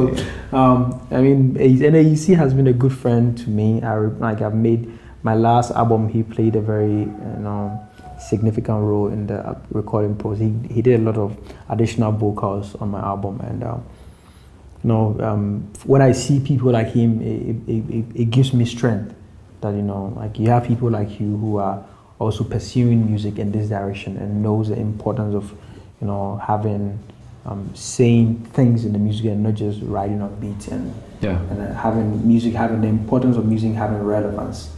C: um, I mean, NAEC has been a good friend to me. I like I've made my last album. He played a very you know significant role in the uh, recording process. He he did a lot of additional vocals on my album, and um, you know um, when I see people like him, it, it, it, it gives me strength. That you know, like you have people like you who are also pursuing music in this direction and knows the importance of you know having um, saying things in the music and not just riding on beats and
A: Yeah.
C: and uh, having music having the importance of music having relevance.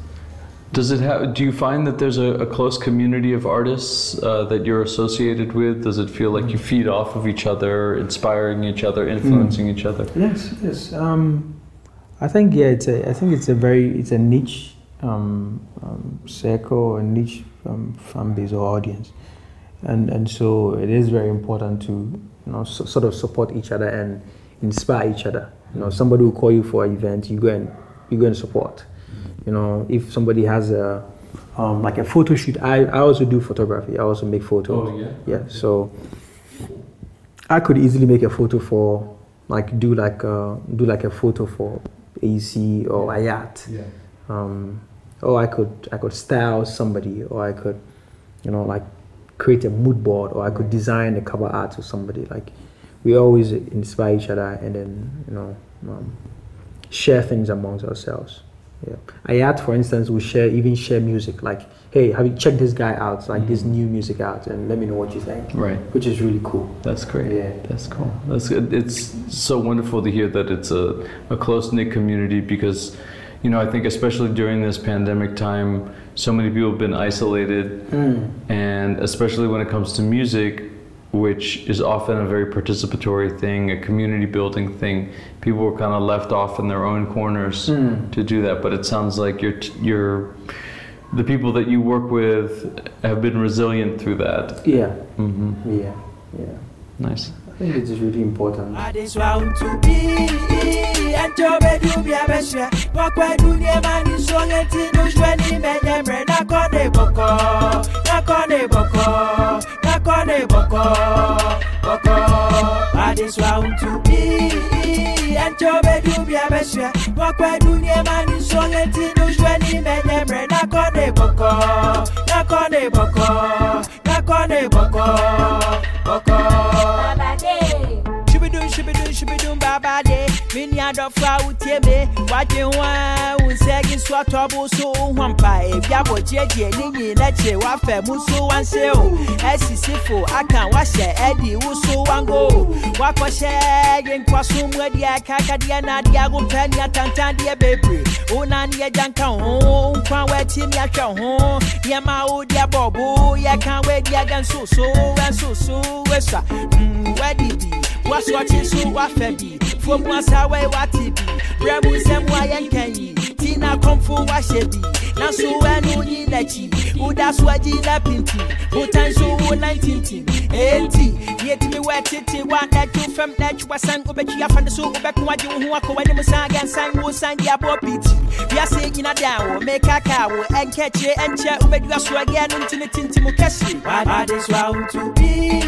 A: Does it have? Do you find that there's a, a close community of artists uh, that you're associated with? Does it feel like you feed off of each other, inspiring each other, influencing each other?
C: Yes, yes. Um, I think yeah, it's a I think it's a very it's a niche um, um, circle, a niche um, fan base or audience, and and so it is very important to you know so, sort of support each other and inspire each other. You know, somebody will call you for an event, you go and you go and support. You know, if somebody has a um, like a photo shoot, I, I also do photography. I also make photos.
A: Oh, yeah?
C: Yeah. So I could easily make a photo for like do like uh, do like a photo for AC or Ayat.
A: Yeah.
C: Um, or I could I could style somebody, or I could, you know, like create a mood board, or I could design the cover art for somebody. Like we always inspire each other, and then you know um, share things amongst ourselves. Yeah. Ayat, for instance, will share even share music. Like, hey, have you checked this guy out? Like this mm. new music out, and let me know what you think.
A: Right.
C: Which is really cool.
A: That's great.
C: Yeah.
A: That's cool. That's good. It's so wonderful to hear that it's a, a close knit community because, you know, I think especially during this pandemic time, so many people have been isolated, mm. and especially when it comes to music, which is often a very participatory thing, a community building thing. People were kind of left off in their own corners to do that. But it sounds like you're t- you're the people that you work with have been resilient through that.
C: Yeah.
A: hmm
C: Yeah. Yeah.
A: Nice.
C: I think it is really important.
B: I just want to be. And to be do be a best Walk where do the man? Is so and tin no shweni men yemre na kone boko na kone boko na kone boko boko I just want to be and to be do be a best Walk where do the man is so and tin no shweni men yemre na kone boko na kone boko na kone boko boko Shibidun, shibidun, shibidun, baba de. Mini adofra utie me. Waje wa unsegi swato busu wampa. Ebia boje die ninyi leche wa fe musu wanse o. Esisifo aka wa she edi usu wango. Wako she yen kwa sumwe dia kaka dia na dia gumpe ni atantan dia bebre. Una ni ejanka ho. Nkwa we ti mi ahwe ho. Ye ma o dia bobu. Ye kan we dia gan so so. Wen so so. Wesa. Mm, wedi bi wasɔkye so wafɛ bi fom asawe wate bi berɛ mu nsɛm wayɛ nkanyi ti na kɔmfo wahyɛ bi nanso ɛno nyi n'akyi woda so agyina pinti botan so wo nantintim enti yɛtumi wɔatete wa n'akyi fam n'akyi wasan wobɛtwi afa ne so wobɛko agye wo ho akɔ w'anim san gansan wo san de abɔ piti wiase nyina da wo mekaka wo ɛnkɛkyerɛ ɛnkyɛ wobɛdu asoɔgeɛ no nti ne tintim kɛse wadeswa wo to be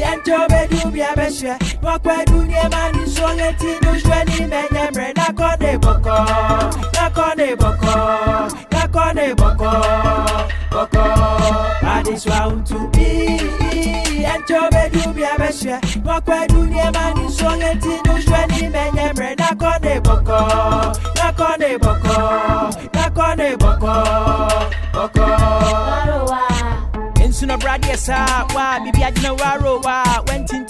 B: ɛnkyɛ wobɛdu bia bɛhyɛ wɔkwadu nneɛma ne nsuo nti no hwɛ ne mɛnyɛ mmerɛ na kɔ ne bɔkɔ na kɔ ne bɔkɔ na kɔ ne bɔkɔ bɔkɔ wadeswa wo to be ɛnkyɛ wobɛdu bia bɛhyɛ wɔkwadu nneɛma ne nsuo nti no hwɛ ne mɛnyɛ mmerɛ na kɔ ne bɔkɔ na kɔ ne bɔkɔ na kɔ ne bɔkɔ bɔkɔ nsuno bradeɛ saa wa biribi agyina waro wa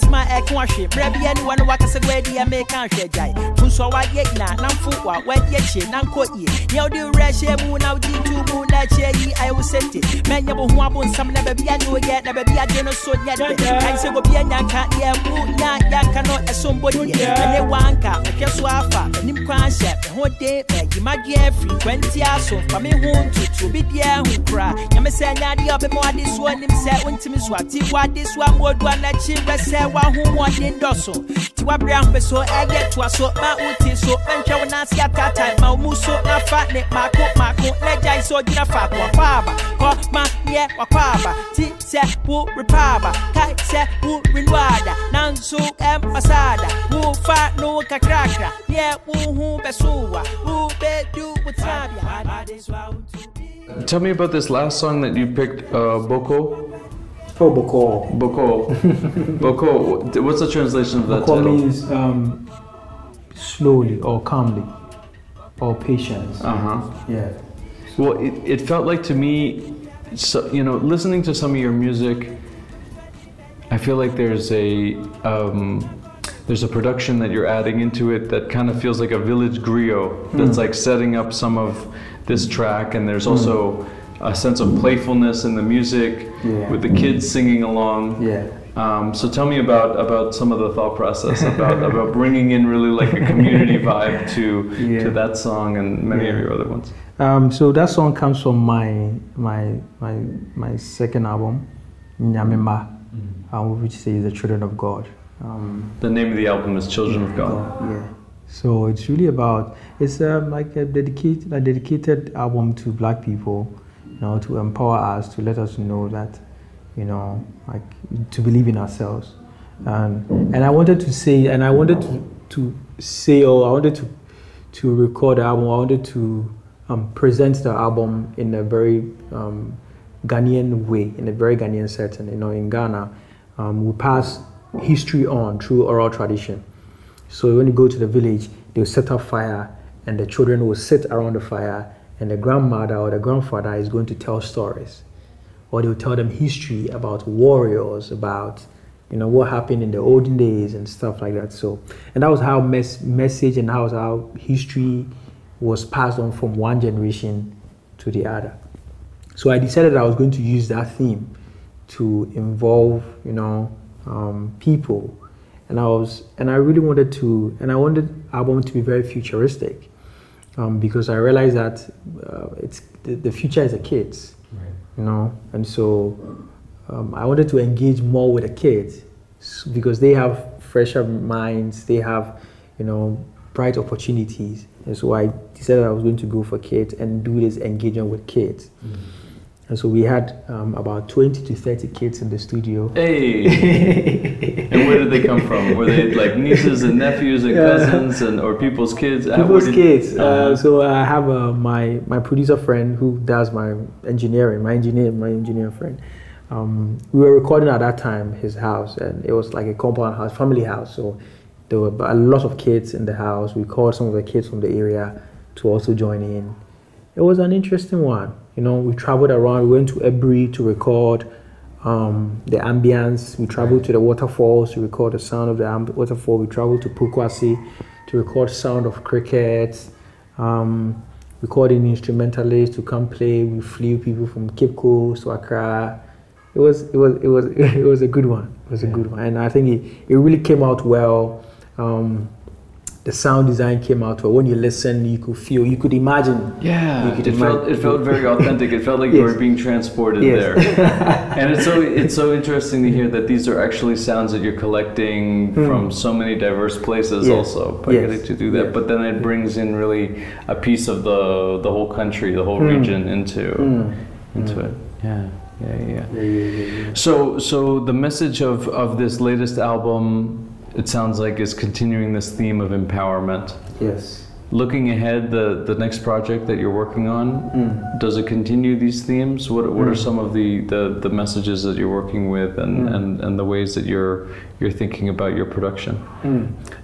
B: wantintima ɛko ahwe berɛ bia ne wɔne wakasa guadi a meka ahwɛ gyae funso a wadeɛ nyina namfo wa wadi akyie na nkɔ yie nea wode werɛ hyɛ mu na wogye nto mu na akyɛ yi ayɛ wo sɛnte mɛnyɛ wo ho abonsam na baabi ane woyɛ na baabi agye no so nyɛ de kae sɛ gobia nyanka deɛ mu nya yɛnka no ɛsom bɔdeɛ ɛne wanka mehwɛ so afa m'anim kwan hyɛ me ho den mayimadweɛ afiri kwanti aso fa me ho ntoto obi deɛ ho kora nyame sɛ nyɛ adeɛ a ɔbɛma wade soɔ nim sɛ wontimi so ate wade so amoadua n'akyi brɛ sɛ wahoɔden dɔ so nti wabrɛ ahopɛ so ɛyɛ toa so ma wote so. Mɛnhwɛ wo nase atatae ma wo mu so na fa ne maako maako na gyae sɛ ɔgyina faako wakɔ aba kɔ ma neɛ wakɔ aba ti sɛ wo repa aba kae sɛ wo renu ada nanso ɛmpasada wo fa no kakrakra neɛ wo ho bɛso wa. Wo bɛdu wo tenabea
A: Tell me about this last song that you picked, uh, Boko.
C: Oh, Boko.
A: Boko. Boko. What's the translation of that
C: Boko
A: title?
C: means um, slowly or calmly or patience.
A: Uh huh.
C: Yeah.
A: Well, it, it felt like to me, so, you know, listening to some of your music, I feel like there's a um, there's a production that you're adding into it that kind of feels like a village griot that's like setting up some of this track, and there's also a sense of playfulness in the music
C: Yeah.
A: with the kids singing along.
C: Yeah.
A: Um, so tell me about about some of the thought process about about bringing in really like a community vibe to
C: Yeah.
A: to that song and many of your other ones.
C: Um, so that song comes from my my my my second album, Nyamima, um, which says the children of God. Um,
A: The name of the album is Children of God.
C: Yeah. So it's really about it's um, like a dedicated a dedicated album to Black people, you know, to empower us, to let us know that, you know, like to believe in ourselves, and and I wanted to say and I wanted to to say or I wanted to to record the album. I wanted to um, present the album in a very um, Ghanaian way, in a very Ghanaian setting. You know, in Ghana, um, we pass history on through oral tradition. So when you go to the village, they'll set up fire, and the children will sit around the fire, and the grandmother or the grandfather is going to tell stories, or they'll tell them history about warriors, about you know what happened in the olden days and stuff like that. So, and that was how mes- message and how how history was passed on from one generation to the other. So I decided I was going to use that theme to involve, you know, um, people, and I was, and I really wanted to, and I wanted album to be very futuristic, um, because I realized that uh, it's the, the future is the kids, you know, and so um, I wanted to engage more with the kids because they have fresher minds, they have, you know, bright opportunities, and so I decided I was going to go for kids and do this engagement with kids. And so we had um, about 20 to 30 kids in the studio.
A: Hey! and where did they come from? Were they like nieces and nephews and cousins and or people's kids?
C: People's
A: did-
C: kids. Uh,
A: Uh-huh.
C: so I have uh, my my producer friend who does my engineering, my engineer, my engineer friend. Um, we were recording at that time his house, and it was like a compound house, family house. So there were a lot of kids in the house. We called some of the kids from the area to also join in. It was an interesting one. You know, we traveled around. We went to Ebri to record um, the ambience. We traveled to the waterfalls to record the sound of the amb- waterfall. We traveled to Pukwasi to record the sound of crickets. Um, recording instrumentalists to come play. We flew people from Cape Coast to Accra. It was it was it was it was a good one. It was a good one, and I think it, it really came out well. Um, the sound design came out well. When you listen, you could feel, you could imagine.
A: Yeah,
C: You could
A: it felt it felt very authentic. It felt like you were being transported
C: Yes.
A: there. and it's so it's so interesting to hear that these are actually sounds that you're collecting from so many diverse places
C: Yes.
A: also by
C: Hmm. Yes.
A: getting to do that.
C: Yes.
A: But then it brings in really a piece of the the whole country, the
C: Hmm.
A: whole region into into it. Yeah. Yeah, yeah. So, so the message of, of this latest album, it sounds like, is continuing this theme of empowerment.
C: Yes.
A: Looking ahead, the, the next project that you're working on, does it continue these themes? What, what are some of the, the, the messages that you're working with and, and, and the ways that you're, you're thinking about your production?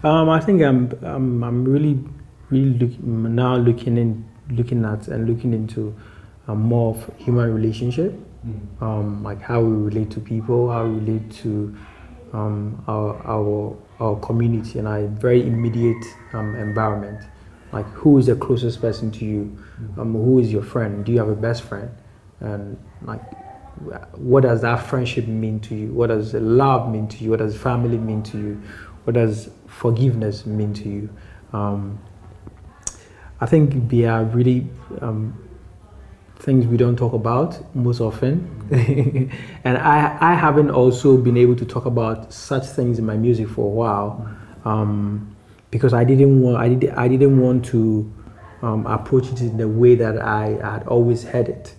C: Um, I think I'm, I'm, I'm really, really look, now looking in, looking at and looking into um, more of human relationship, um, like how we relate to people, how we relate to um, our, our, our community and our very immediate um, environment. Like who is the closest person to you? Um, who is your friend? Do you have a best friend? And like, what does that friendship mean to you? What does love mean to you? What does family mean to you? What does forgiveness mean to you? Um, I think we are really um, things we don't talk about most often. and I, I haven't also been able to talk about such things in my music for a while um, because I didn't want I, did, I didn't want to um, approach it in the way that I had always had it.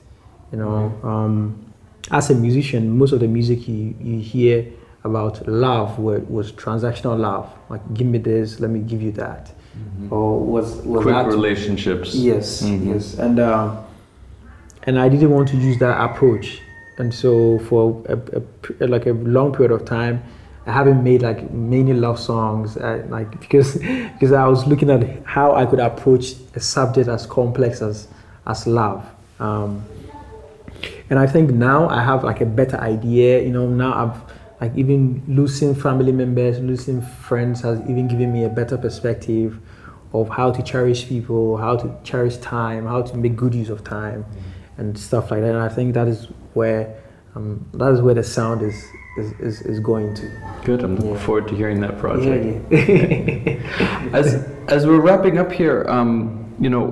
C: You know, um, as a musician, most of the music you, you hear about love was, was transactional love. Like, give me this, let me give you that.
A: Mm-hmm.
C: Or was, was
A: Quick relationships.
C: Yes,
A: Mhm.
C: yes, and um, and I didn't want to use that approach, and so for a, a like a long period of time, I haven't made like many love songs, like because because I was looking at how I could approach a subject as complex as as love. Um, and I think now I have like a better idea. You know, now I've like even losing family members, losing friends has even given me a better perspective of how to cherish people, how to cherish time, how to make good use of time, and stuff like that. And I think that is where um, that is where the sound is is, is, is going to.
A: Good. I'm looking
C: Yeah.
A: forward to hearing that project.
C: yeah.
A: as as we're wrapping up here, um, you know,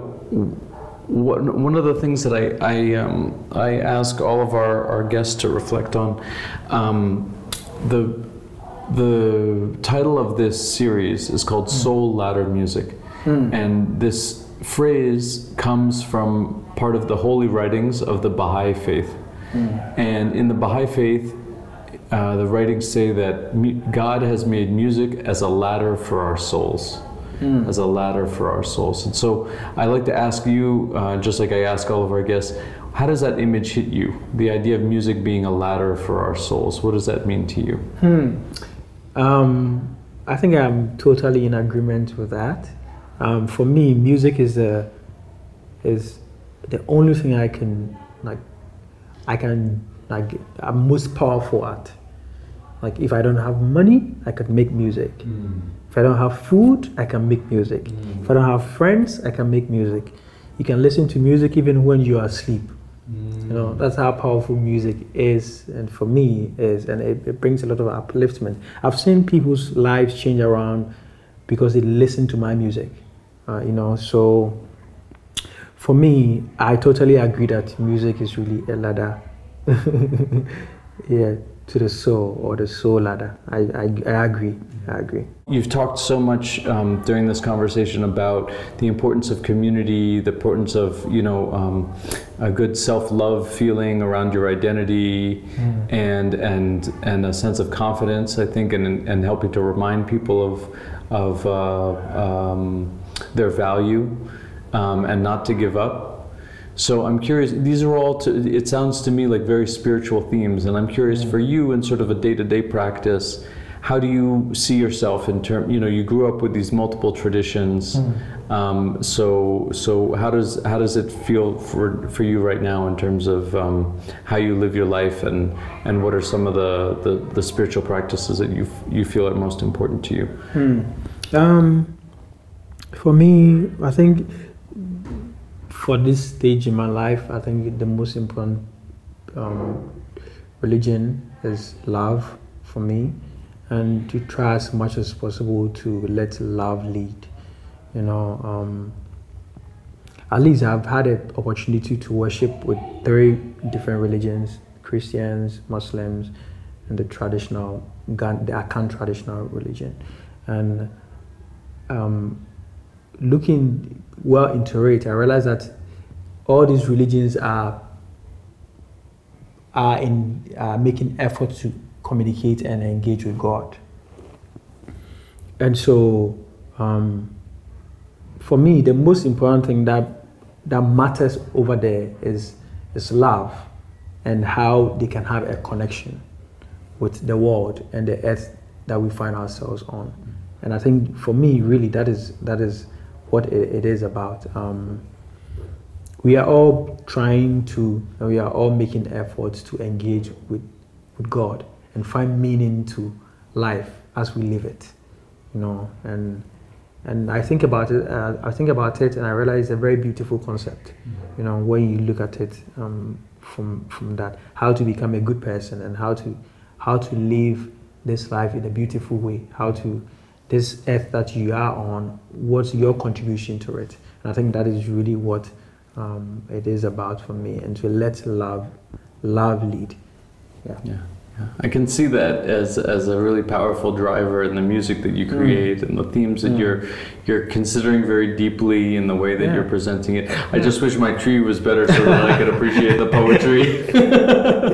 A: one one of the things that I I, um, I ask all of our, our guests to reflect on, um, the the title of this series is called Soul Ladder Music, and this phrase comes from part of the holy writings of the Baha'i faith, and in the Baha'i faith. Uh, the writings say that mu- God has made music as a ladder for our souls, as a ladder for our souls. And so I like to ask you, uh, just like I ask all of our guests, how does that image hit you? The idea of music being a ladder for our souls. What does that mean to you?
C: Um, I think I'm totally in agreement with that. Um, for me, music is the is the only thing I can like I can like I'm most powerful at. Like if I don't have money, I can make music. Hmm. If I don't have food, I can make music. Hmm. If I don't have friends, I can make music. You can listen to music even when you are asleep. You know, hmm. that's how powerful music is, and for me is, and it, it brings a lot of upliftment. I've seen people's lives change around because they listen to my music. Uh, you know, so for me, I totally agree that music is really a ladder, yeah, to the soul or the soul ladder. I, I, I agree. I agree.
A: You've talked so much um, during this conversation about the importance of community, the importance of you know um, a good self-love feeling around your identity, and and and a sense of confidence. I think, and and helping to remind people of of uh, um, their value, um, and not to give up. So I'm curious. These are all. To, it sounds to me like very spiritual themes, and I'm curious for you in sort of a day-to-day practice. How do you see yourself in term? You know, you grew up with these multiple traditions. Um, so, so how does how does it feel for for you right now in terms of um, how you live your life, and and what are some of the, the, the spiritual practices that you f- you feel are most important to you?
C: Um, for me, I think for this stage in my life, I think the most important um, religion is love for me, and to try as much as possible to let love lead. You know, um, at least I've had an opportunity to worship with three different religions: Christians, Muslims, and the traditional, the Akan traditional religion, and um, looking well into it, I realized that all these religions are are in are making efforts to communicate and engage with God. And so, um, for me, the most important thing that that matters over there is is love, and how they can have a connection with the world and the earth that we find ourselves on. And I think for me, really, that is that is what it, it is about. Um, we are all trying to, we are all making efforts to engage with with God and find meaning to life as we live it, you know. And and I think about it. Uh, I think about it, and I realize it's a very beautiful concept. You know, when you look at it um, from from that, how to become a good person and how to how to live this life in a beautiful way. How to this earth that you are on. What's your contribution to it? And I think that is really what um, it is about for me, and to let love, love lead. Yeah.
A: Yeah. Yeah. I can see that as as a really powerful driver in the music that you create and the themes that
C: Mm.
A: you're you're considering very deeply in the way that
C: Yeah.
A: you're presenting it. I just wish my Twi was better so that I could appreciate the poetry.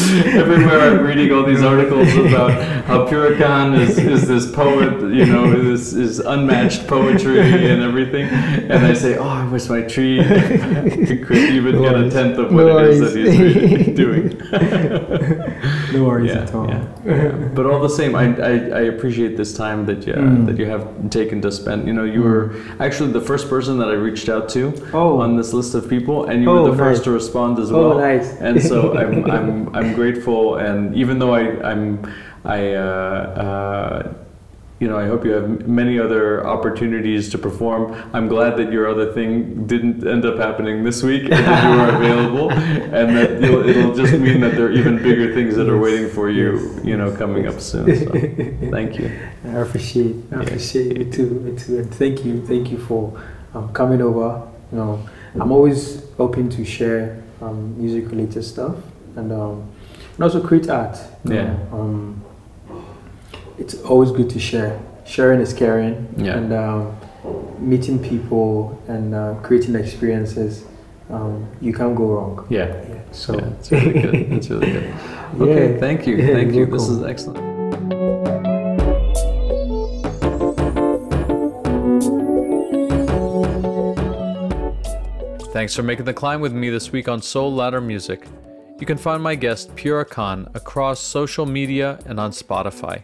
A: Everywhere I'm reading all these articles about how Pure Akan is, is this poet, you know, this is unmatched poetry and everything, and I say, oh, I wish my Twi could even get a tenth of what it is that he's doing.
C: No worries
A: Yeah,
C: at all.
A: yeah, yeah. But all the same, I, I, I appreciate this time that you
C: Mm.
A: that you have taken to spend. You know, you were actually the first person that I reached out to
C: Oh.
A: on this list of people, and you
C: Oh,
A: were the first to respond as well.
C: Oh,
A: well.
C: nice.
A: And so I'm I'm I'm grateful. And even though I I'm I uh, uh, you know, I hope you have many other opportunities to perform. I'm glad that your other thing didn't end up happening this week and that you were available, and that you'll, it'll just mean that there are even bigger things that are waiting for you,
C: yes,
A: you know, coming up soon. So, thank you.
C: I appreciate, I
A: Yeah.
C: appreciate it too, it too, and thank you, thank you for um, coming over. You know, I'm always open to share um, music-related stuff and um, and also create art.
A: Yeah.
C: know. Um, it's always good to share. Sharing is caring,
A: Yeah.
C: and um, meeting people and uh, creating experiences. Um, you can't go wrong.
A: Yeah.
C: Yeah. So
A: yeah, it's really good. It's really good. Okay,
C: Yeah.
A: thank you, thank you.
C: you're
A: This is excellent. Thanks for making the climb with me this week on Soul Ladder Music. You can find my guest Pure Akan across social media and on Spotify.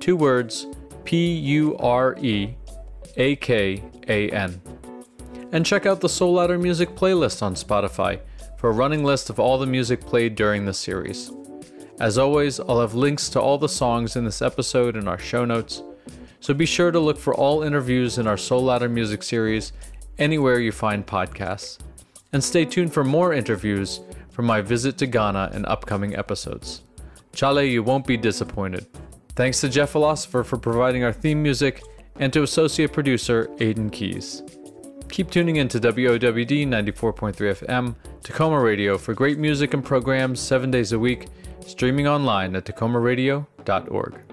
A: Two words P U R E A K A N. And check out the Soul Ladder Music playlist on Spotify for a running list of all the music played during the series. As always, I'll have links to all the songs in this episode in our show notes, so be sure to look for all interviews in our Soul Ladder Music series anywhere you find podcasts. And stay tuned for more interviews from my visit to Ghana in upcoming episodes. Chale, you won't be disappointed. Thanks to Jeff Philosopher for providing our theme music and to associate producer Aidan Keys. Keep tuning in to WOWD 94.3 FM, Takoma Radio for great music and programs seven days a week, streaming online at tacomaradio.org.